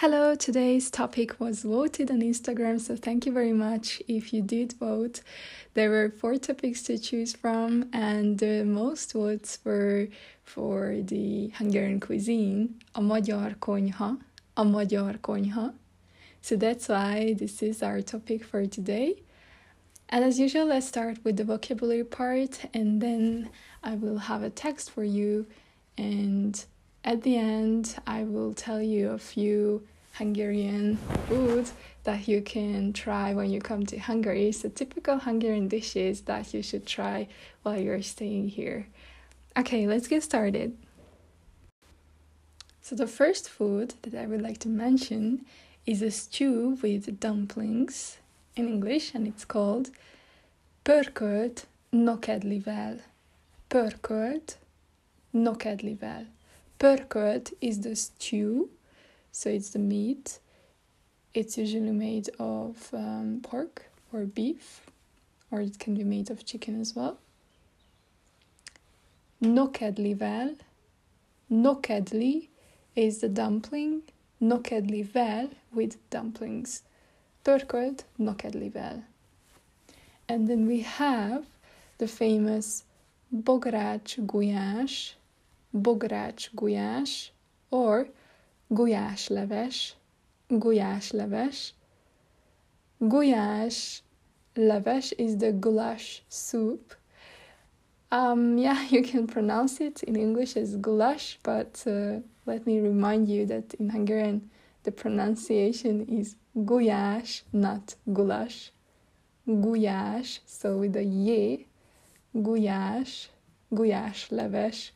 Hello, today's topic was voted on Instagram, so thank you very much if you did vote. There were four topics to choose from, and the most votes were for the Hungarian cuisine, a magyar konyha, a magyar konyha. So that's why this is our topic for today. And as usual, let's start with the vocabulary part, and then I will have a text for you and at the end, I will tell you a few Hungarian food that you can try when you come to Hungary. So, typical Hungarian dishes that you should try while you're staying here. Okay, let's get started. So, the first food that I would like to mention is a stew with dumplings in English, and it's called pörkölt nokedlivel. Pörkölt nokedlivel. Pörkölt is the stew, so it's the meat. It's usually made of um, pork or beef, or it can be made of chicken as well. Nokedlivel. Nokedli is the dumpling. Nokedlivel with dumplings. Pörkölt nokedlivel. And then we have the famous bogrács gulyás bogrács gulyás, or gulyás leves, gulyás leves. Gulyás is the goulash soup. Um, yeah, you can pronounce it in English as goulash, but uh, let me remind you that in Hungarian the pronunciation is gulyás, not goulash. Gulyás, so with a y, gulyás, gulyás leves,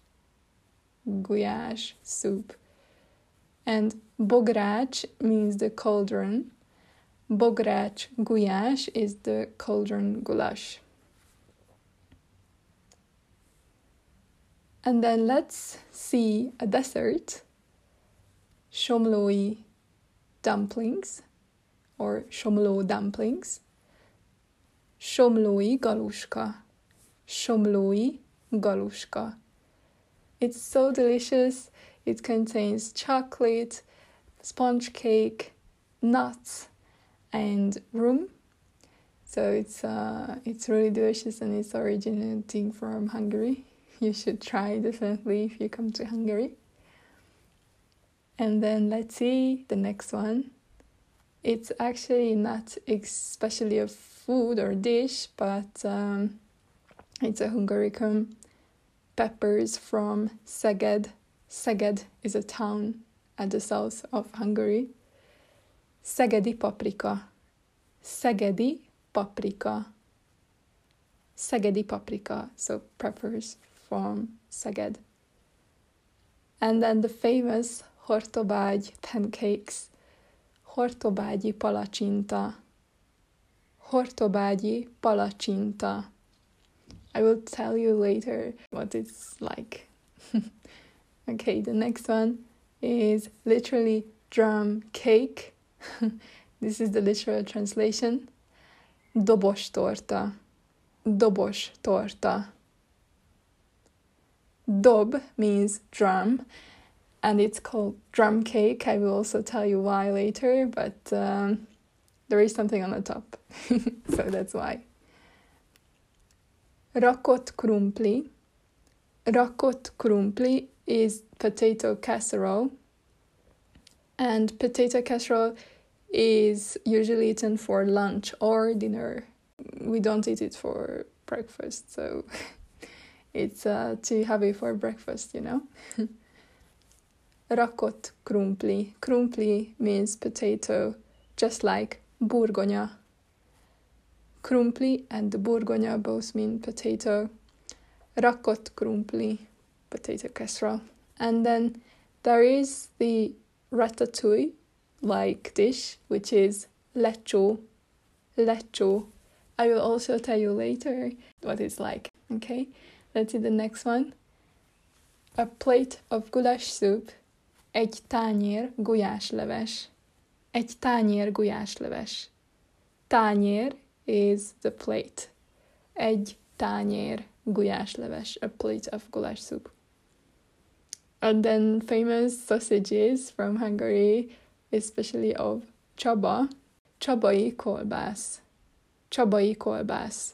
gulyás soup. And bogrács means the cauldron. Bogrács gulyás is the cauldron goulash. And then let's see a dessert. Somlói dumplings or somló dumplings. Somlói galuska. Somlói galuska. It's so delicious. It contains chocolate, sponge cake, nuts, and rum. So it's uh, it's really delicious and it's originating from Hungary. You should try definitely if you come to Hungary. And then let's see the next one. It's actually not especially a food or dish, but um, it's a Hungaricum peppers from Szeged. Szeged is a town at the south of Hungary. Szegedi paprika. Szegedi paprika. Szegedi paprika, so peppers from Szeged. And then the famous Hortobágy pancakes. Hortobágyi palacsinta. Hortobágyi palacsinta. I will tell you later what it's like. okay, the next one is literally drum cake. this is the literal translation. Dobos torta. Dobos torta. Dob means drum, and it's called drum cake. I will also tell you why later, but um, there is something on the top, so that's why. Rakott krumpli. Rakott krumpli is potato casserole. And potato casserole is usually eaten for lunch or dinner. We don't eat it for breakfast, so it's uh, too heavy for breakfast, you know. Rakott krumpli. Krumpli means potato, just like burgonya Krumpli and the burgonya both mean potato. Rakott krumpli, potato casserole. And then there is the ratatouille like dish, which is lecho. lecsó. I will also tell you later what it's like. Okay, let's see the next one. A plate of goulash soup. Egy tányér gulyásleves. Egy tányér gulyásleves. Tányér is the plate. Egy tányér gulyásleves. A plate of goulash soup. And then famous sausages from Hungary, especially of Csaba. Csabai kolbász. Csabai kolbász.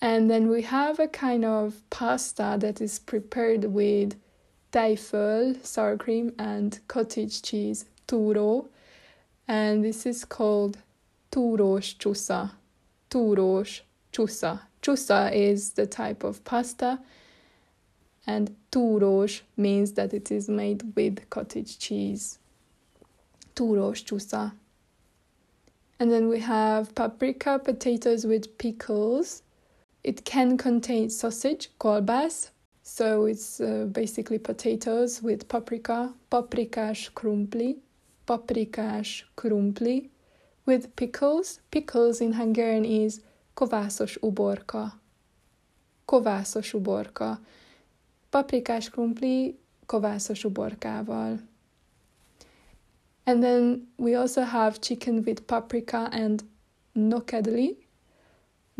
And then we have a kind of pasta that is prepared with tejföl, sour cream, and cottage cheese, túró. And this is called túrós csúsza. Túrós csúsza. Csúsza is the type of pasta, and túrós means that it is made with cottage cheese. Túrós csúsza. And then we have paprika, potatoes with pickles, it can contain sausage, kolbász, so it's uh, basically potatoes with paprika, paprikás krumpli, paprikás krumpli, with pickles. Pickles in Hungarian is kovászos uborka. Kovászos uborka. Paprikás krumpli kovászos uborkával. And then we also have chicken with paprika and nokedli,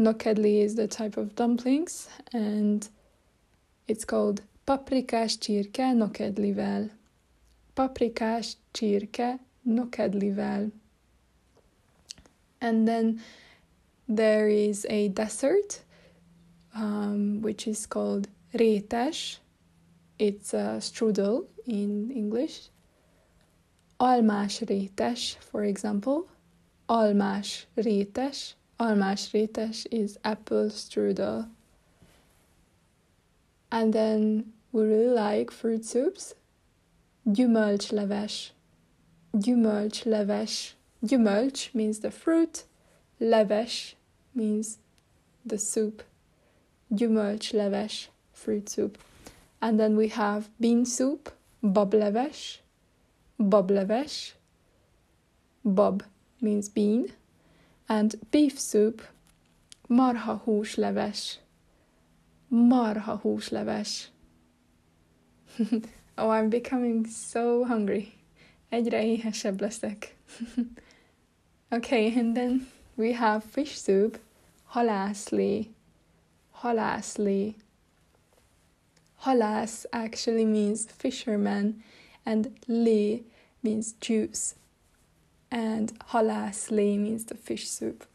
Nokedli is the type of dumplings, and it's called paprikás csirke nokedlivel. Paprikás csirke nokedlivel. And then there is a dessert, um, which is called rétes. It's a strudel in English. Almás rétes, for example. Almás rétes almás rétes is apple strudel. And then we really like fruit soups. Gyümölcsleves. Gyümölcsleves. Gyümölcs means the fruit. Leves means the soup. Gyümölcsleves fruit soup. And then we have bean soup, bableves. Bableves. Bab means bean and beef soup, marha húsleves. Marha húsleves. oh, I'm becoming so hungry. Egyre éhesebb leszek. okay, and then we have fish soup, halászlé. Halászlé. Halász actually means fisherman, and lé means juice and halászlé means the fish soup.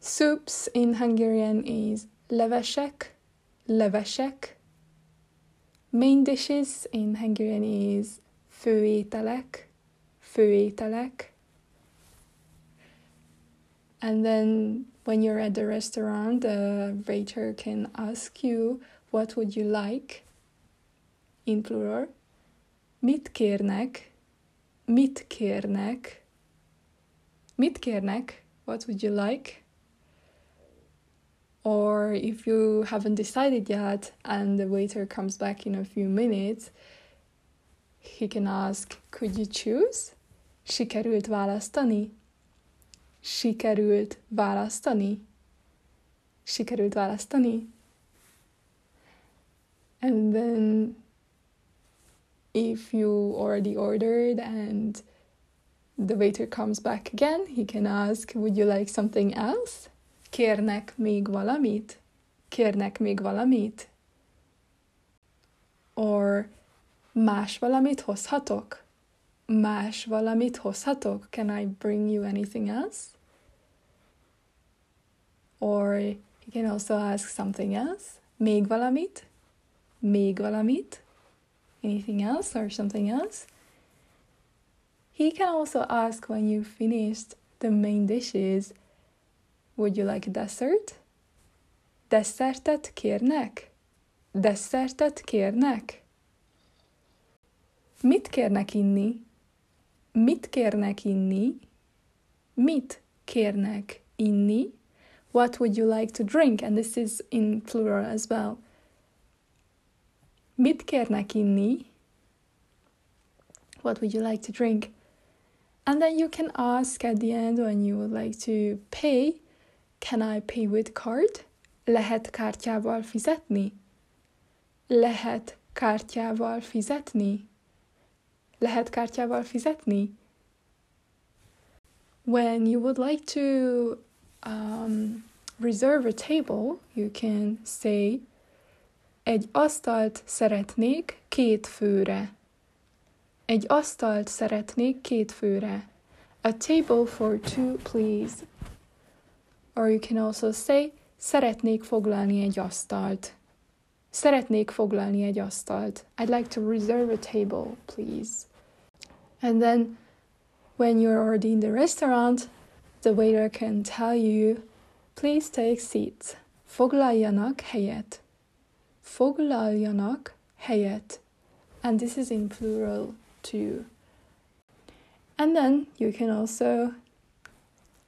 Soups in Hungarian is levesek, levesek. Main dishes in Hungarian is főételek, főételek. And then when you're at the restaurant, the waiter can ask you, what would you like? In plural. Mit kérnek? mit kérnek? Mit kérnek? What would you like? Or if you haven't decided yet and the waiter comes back in a few minutes, he can ask, Could you choose? Sikerült választani? Sikerült választani? Sikerült választani? And then if you already ordered and the waiter comes back again, he can ask, Would you like something else? Kérnek még valamit? Kérnek még valamit? Or más valamit hozhatok? Más valamit hozhatok? Can I bring you anything else? Or you can also ask something else. Még valamit? Még valamit? anything else or something else. He can also ask when you finished the main dishes, would you like a dessert? Desszertet kérnek? Desszertet kérnek? Mit kérnek inni? Mit kérnek inni? Mit kérnek inni? What would you like to drink? And this is in plural as well. Mit kérnek inni? What would you like to drink? And then you can ask at the end when you would like to pay, can I pay with card? Lehet kártyával fizetni? Lehet kártyával fizetni? Lehet kártyával fizetni? When you would like to um, reserve a table, you can say egy asztalt szeretnék két főre. Egy asztalt szeretnék két főre. A table for two, please. Or you can also say szeretnék foglalni egy asztalt. Szeretnék foglalni egy asztalt. I'd like to reserve a table, please. And then when you're already in the restaurant, the waiter can tell you, please take seats. Foglaljanak helyet. Foglaljanak helyet. And this is in plural too. And then you can also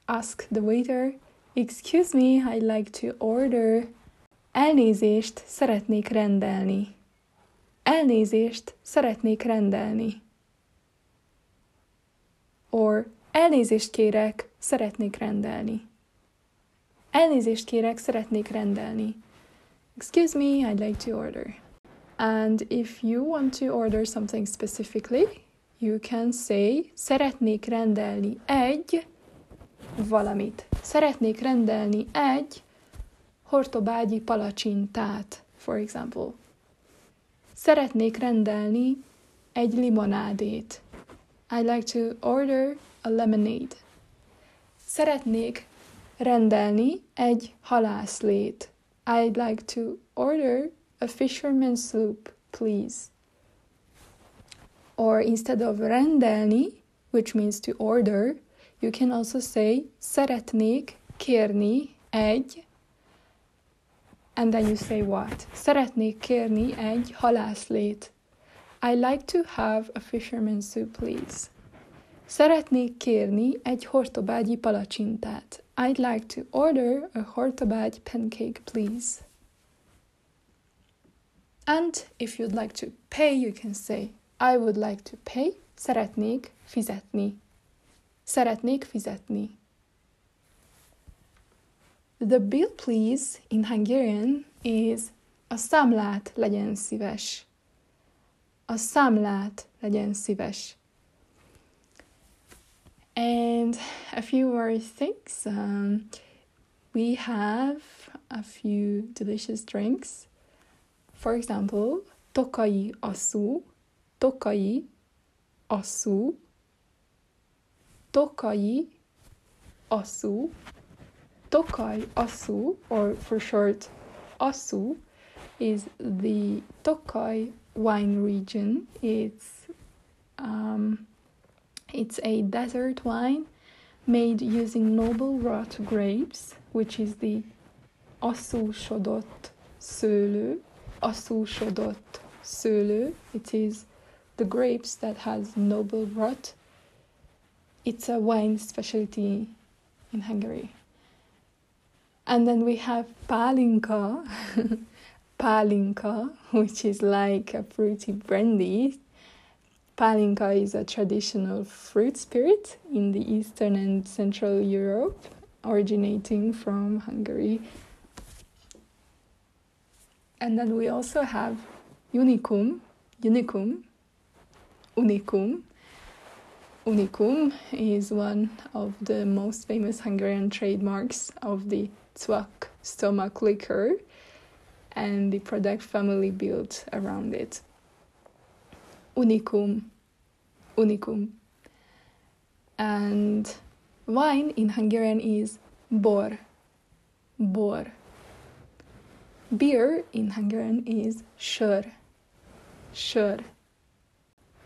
ask the waiter, Excuse me, I'd like to order. Elnézést, szeretnék rendelni. Elnézést, szeretnék rendelni. Or elnézést kérek, szeretnék rendelni. Elnézést kérek, szeretnék rendelni. Excuse me, I'd like to order. And if you want to order something specifically, you can say szeretnék rendelni egy valamit. Szeretnék rendelni egy hortobágyi palacsintát, for example. Szeretnék rendelni egy limonádét. I'd like to order a lemonade. Szeretnék rendelni egy halászlét. I'd like to order a fisherman's soup, please. Or instead of rendelni, which means to order, you can also say szeretnék kérni egy and then you say what? Szeretnék kérni egy halászlét. I like to have a fisherman's soup, please. Szeretnék kérni egy hortobágyi palacsintát. I'd like to order a hortobágy pancake, please. And if you'd like to pay, you can say I would like to pay. Szeretnék fizetni. Szeretnék fizetni. The bill, please, in Hungarian is a számlát legyen szíves. A számlát legyen szíves. And a few more things. Um, we have a few delicious drinks. For example, tokaji aszú, tokaji aszú, tokaji aszú, tokaji aszú, or for short, aszú, is the Tokaj wine region. It's um, it's a desert wine made using noble rot grapes, which is the Aszúsodott Szőlő, asszúsodott szőlő. It is the grapes that has noble rot. It's a wine specialty in Hungary. And then we have palinka, palinka, which is like a fruity brandy. Palinka is a traditional fruit spirit in the Eastern and Central Europe, originating from Hungary and then we also have Unicum, Unicum, Unicum. Unicum is one of the most famous Hungarian trademarks of the Zwack stomach liquor and the product family built around it. Unicum, Unicum. And wine in Hungarian is bor, bor. Beer in Hungarian is sör, sör.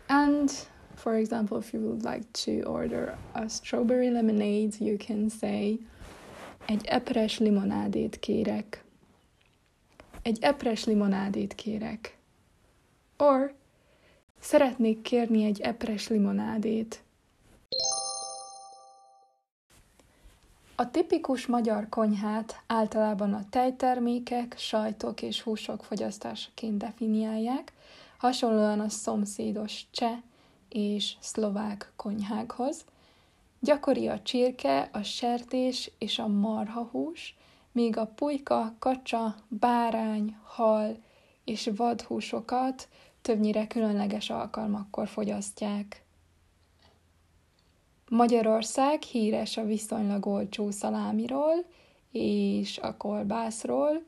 And for example, if you would like to order a strawberry lemonade, you can say egy epres limonádét kérek. Egy epres limonádét kérek. Or szeretnék kérni egy epres limonádét. A tipikus magyar konyhát általában a tejtermékek, sajtok és húsok fogyasztásaként definiálják, hasonlóan a szomszédos cseh és szlovák konyhákhoz. Gyakori a csirke, a sertés és a marhahús, míg a pulyka, kacsa, bárány, hal és vadhúsokat többnyire különleges alkalmakkor fogyasztják. Magyarország híres a viszonylag olcsó szalámiról és a kolbászról.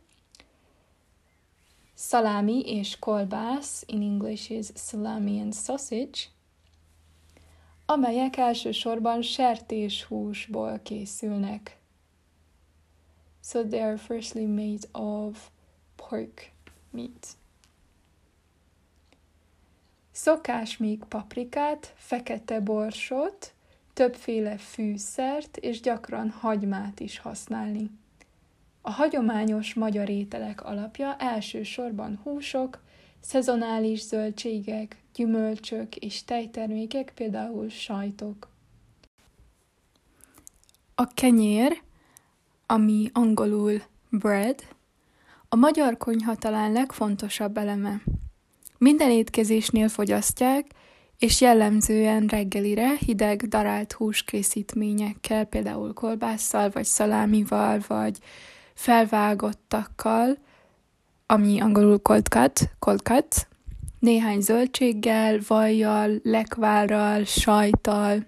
Szalámi és kolbász, in English is salami and sausage, amelyek elsősorban sertéshúsból készülnek. So they are firstly made of pork meat. Szokás még paprikát, fekete borsot, többféle fűszert és gyakran hagymát is használni. A hagyományos magyar ételek alapja elsősorban húsok, szezonális zöldségek, gyümölcsök és tejtermékek, például sajtok. A kenyér, ami angolul bread, a magyar konyha talán legfontosabb eleme. Minden étkezésnél fogyasztják, és jellemzően reggelire hideg, darált húskészítményekkel, például kolbásszal, vagy szalámival, vagy felvágottakkal, ami angolul cold cut, cold cut, néhány zöldséggel, vajjal, lekvárral, sajtal,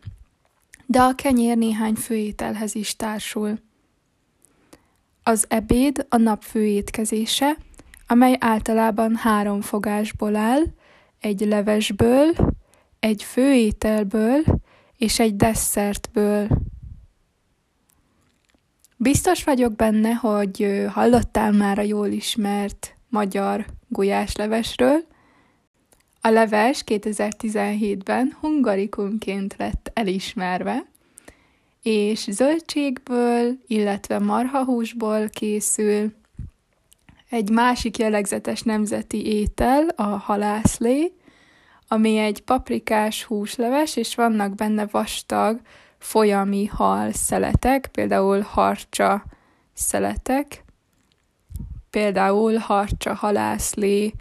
de a kenyér néhány főételhez is társul. Az ebéd a nap főétkezése, amely általában három fogásból áll, egy levesből, egy főételből és egy desszertből. Biztos vagyok benne, hogy hallottál már a jól ismert magyar gulyáslevesről. A leves 2017-ben hungarikumként lett elismerve, és zöldségből, illetve marhahúsból készül. Egy másik jellegzetes nemzeti étel a halászlé, ami egy paprikás húsleves, és vannak benne vastag, folyami hal szeletek, például harcsa szeletek, például harcsa halászlé,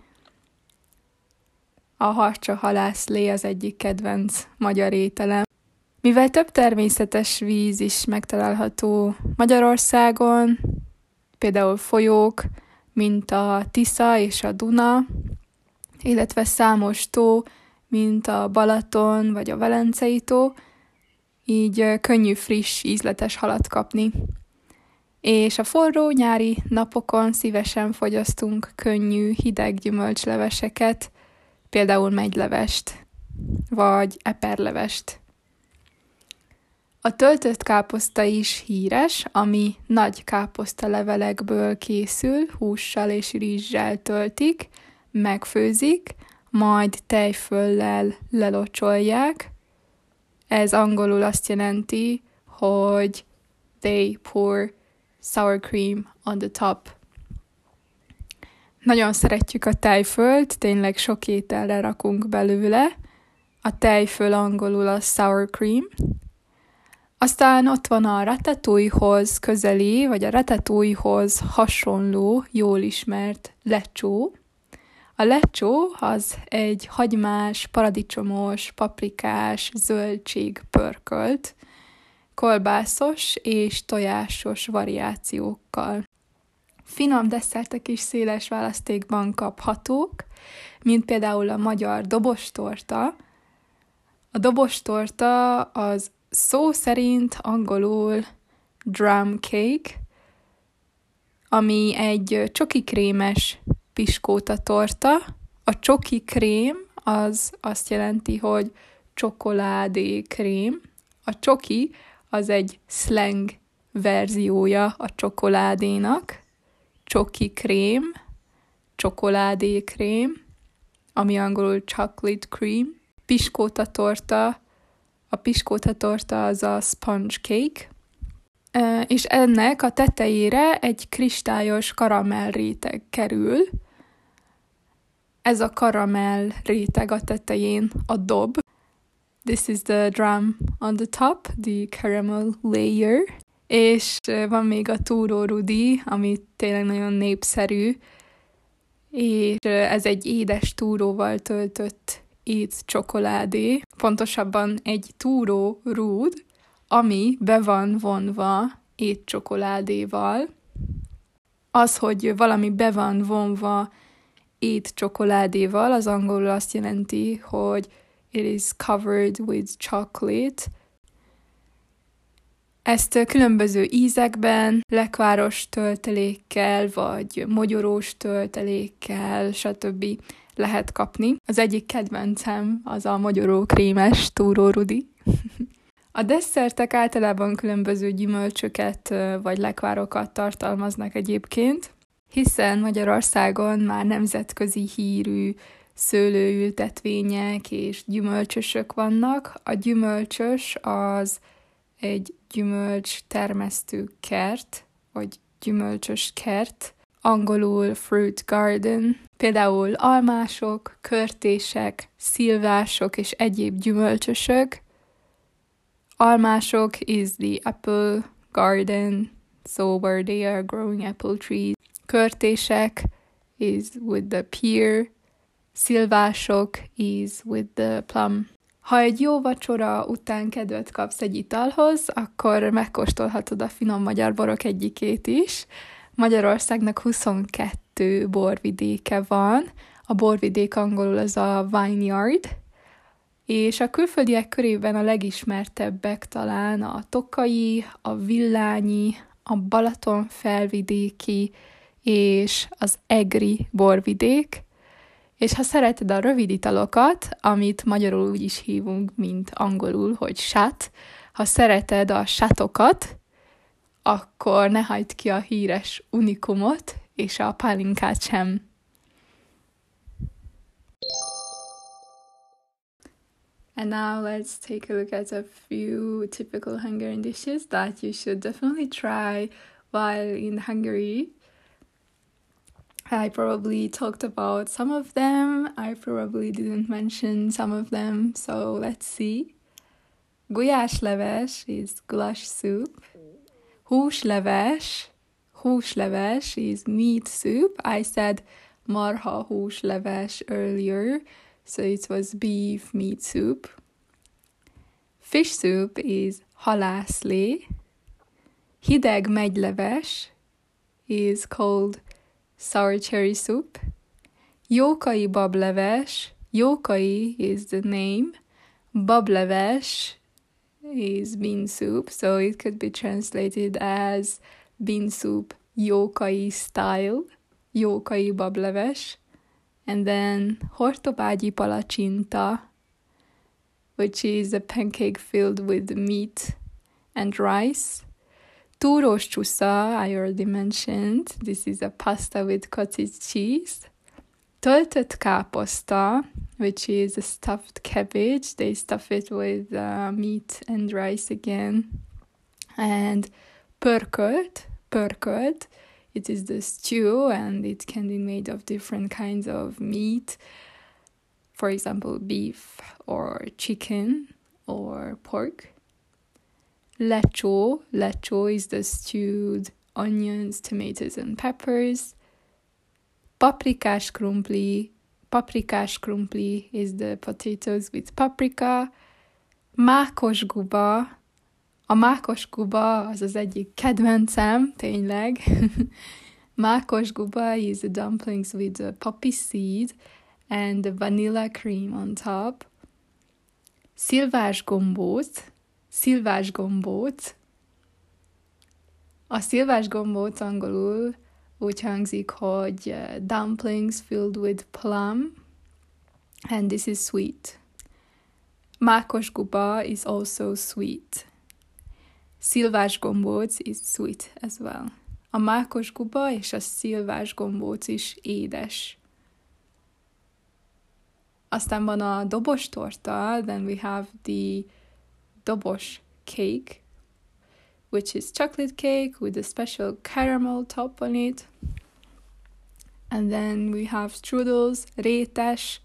a harcsa halászlé az egyik kedvenc magyar ételem. Mivel több természetes víz is megtalálható Magyarországon, például folyók, mint a Tisza és a Duna, illetve számos tó, mint a Balaton vagy a Velencei tó, így könnyű, friss, ízletes halat kapni. És a forró nyári napokon szívesen fogyasztunk könnyű, hideg gyümölcsleveseket, például megylevest, vagy eperlevest. A töltött káposzta is híres, ami nagy káposzta levelekből készül, hússal és rizssel töltik, megfőzik, majd tejföllel lelocsolják. Ez angolul azt jelenti, hogy they pour sour cream on the top. Nagyon szeretjük a tejfölt, tényleg sok ételre rakunk belőle. A tejföl angolul a sour cream. Aztán ott van a ratatouillehoz közeli, vagy a ratatouillehoz hasonló, jól ismert lecsó, a lecsó az egy hagymás, paradicsomos, paprikás, zöldség pörkölt, kolbászos és tojásos variációkkal. Finom desszertek is széles választékban kaphatók, mint például a magyar dobostorta. A dobostorta az szó szerint angolul drum cake, ami egy csoki krémes piskóta torta. A csoki krém az azt jelenti, hogy csokoládé krém. A csoki az egy slang verziója a csokoládénak. Csoki krém, csokoládé krém, ami angolul chocolate cream. Piskóta torta, a piskóta torta az a sponge cake, és ennek a tetejére egy kristályos karamell réteg kerül, ez a karamell réteg a tetején a dob. This is the drum on the top, the caramel layer. És van még a túró rudi, ami tényleg nagyon népszerű, és ez egy édes túróval töltött ét csokoládé, pontosabban egy túró rúd, ami be van vonva étcsokoládéval. Az, hogy valami be van vonva étcsokoládéval, az angolul azt jelenti, hogy it is covered with chocolate, ezt különböző ízekben, lekváros töltelékkel, vagy mogyorós töltelékkel, stb. Lehet kapni. Az egyik kedvencem az a mogyoró krémes túrórudi. A desszertek általában különböző gyümölcsöket vagy lekvárokat tartalmaznak egyébként, hiszen Magyarországon már nemzetközi hírű szőlőültetvények és gyümölcsösök vannak. A gyümölcsös az egy gyümölcs termesztő kert, vagy gyümölcsös kert, angolul fruit garden, például almások, körtések, szilvások és egyéb gyümölcsösök. Almások is the apple garden, so where they are growing apple trees. Körtések is with the pear, szilvások is with the plum. Ha egy jó vacsora után kedvet kapsz egy italhoz, akkor megkóstolhatod a finom magyar borok egyikét is. Magyarországnak 22 borvidéke van, a borvidék angolul az a vineyard, és a külföldiek körében a legismertebbek talán a Tokai, a Villányi, a Balaton felvidéki és az Egri borvidék, és ha szereted a rövid italokat, amit magyarul úgy is hívunk, mint angolul, hogy shot, ha szereted a sátokat, akkor ne hagyd ki a híres unikumot és a pálinkát sem. And now let's take a look at a few typical Hungarian dishes that you should definitely try while in Hungary. I probably talked about some of them. I probably didn't mention some of them. So let's see. Gulyás leves is goulash soup. Húsleves, húsleves is meat soup. I said marha húsleves earlier, so it was beef meat soup. Fish soup is halászlé. Hideg meggyleves is called sour cherry soup. Jókai bableves. Jókai is the name. Bableves is bean soup, so it could be translated as bean soup Jókai style, Jókai bableves. And then hortobágyi palacsinta, which is a pancake filled with meat and rice. Túrós I already mentioned. This is a pasta with cottage cheese. Töltött káposzta, which is a stuffed cabbage. They stuff it with uh, meat and rice again. And pörkölt, pörkölt. It is the stew and it can be made of different kinds of meat. For example, beef or chicken or pork. Lecsó. Lecsó is the stewed onions, tomatoes, and peppers. Paprikás krumpli. Paprikás krumpli is the potatoes with paprika. Mákos guba. A mákos guba az az egyik kedvencem, tényleg. mákos guba is the dumplings with the poppy seed and the vanilla cream on top. Szilvás gombóc szilvás gombóc. A szilvás gombóc angolul úgy hangzik, hogy uh, dumplings filled with plum, and this is sweet. Mákos guba is also sweet. Szilvás gombóc is sweet as well. A mákos guba és a szilvás gombóc is édes. Aztán van a dobos torta, then we have the dobos cake, which is chocolate cake with a special caramel top on it. And then we have strudels, rétes,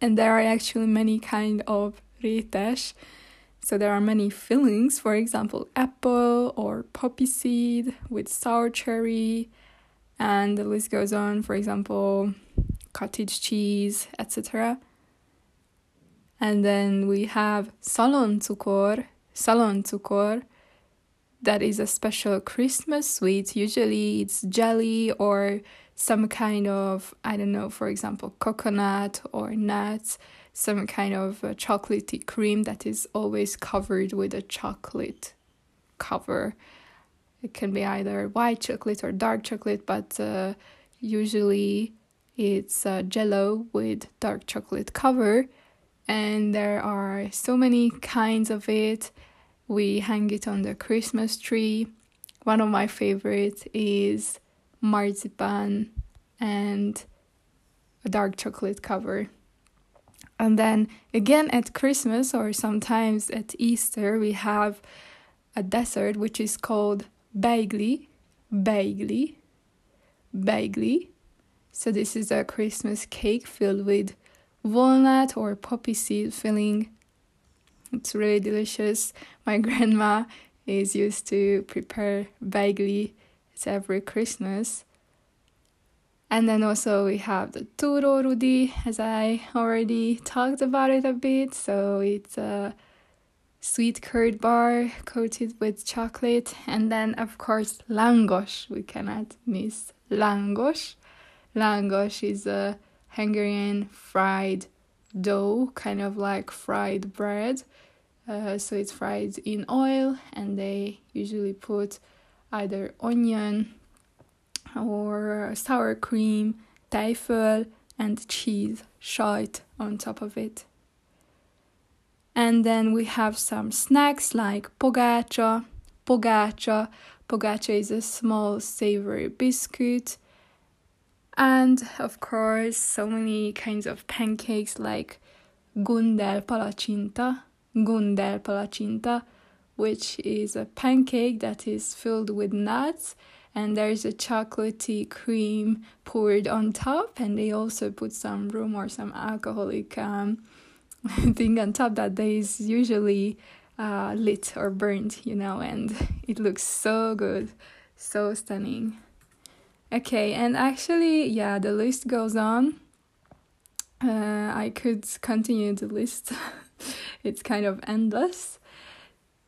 and there are actually many kind of rétes. So there are many fillings, for example, apple or poppy seed with sour cherry, and the list goes on. For example, cottage cheese, etc. And then we have salon szaloncukor, szaloncukor, that is a special Christmas sweet. Usually it's jelly or some kind of, I don't know, for example, coconut or nuts, some kind of uh, chocolatey cream that is always covered with a chocolate cover. It can be either white chocolate or dark chocolate, but uh, usually it's uh, jello with dark chocolate cover. And there are so many kinds of it. We hang it on the Christmas tree. One of my favorites is marzipan and a dark chocolate cover. And then again at Christmas or sometimes at Easter, we have a dessert which is called beigli, beigli, beigli. So this is a Christmas cake filled with walnut or poppy seed filling. It's really delicious. My grandma is used to prepare beigli every Christmas. And then also we have the Túró Rudi, as I already talked about it a bit. So it's a sweet curd bar coated with chocolate. And then, of course, langos. We cannot miss langos. Langos is a Hungarian fried dough, kind of like fried bread. Uh, so it's fried in oil, and they usually put either onion or sour cream, tejföl, and cheese, sajt, on top of it. And then we have some snacks like pogácsa. Pogácsa. Pogácsa is a small savory biscuit. And of course, so many kinds of pancakes like gundel palacsinta Gundel palacsinta which is a pancake that is filled with nuts and there's a chocolatey cream poured on top and they also put some rum or some alcoholic um, thing on top that is usually uh, lit or burnt you know and it looks so good so stunning okay and actually yeah the list goes on uh, i could continue the list it's kind of endless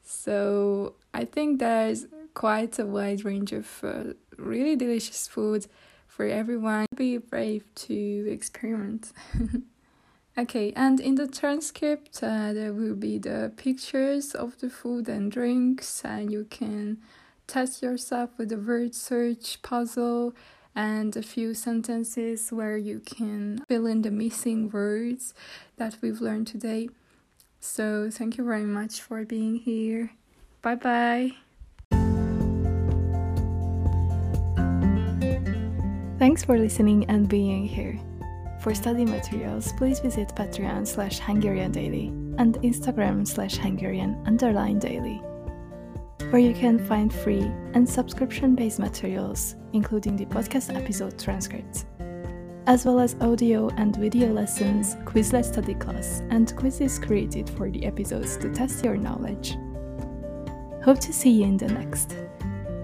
so I think there's quite a wide range of uh, really delicious food for everyone. Be brave to experiment. okay, and in the transcript, uh, there will be the pictures of the food and drinks, and you can test yourself with a word search puzzle and a few sentences where you can fill in the missing words that we've learned today. So, thank you very much for being here. Bye bye. Thanks for listening and being here. For study materials, please visit Patreon slash Hungarian Daily and Instagram slash Hungarian underline daily, where you can find free and subscription based materials, including the podcast episode transcripts, as well as audio and video lessons, Quizlet study class, and quizzes created for the episodes to test your knowledge. Hope to see you in the next.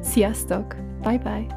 Sziasztok! Bye bye!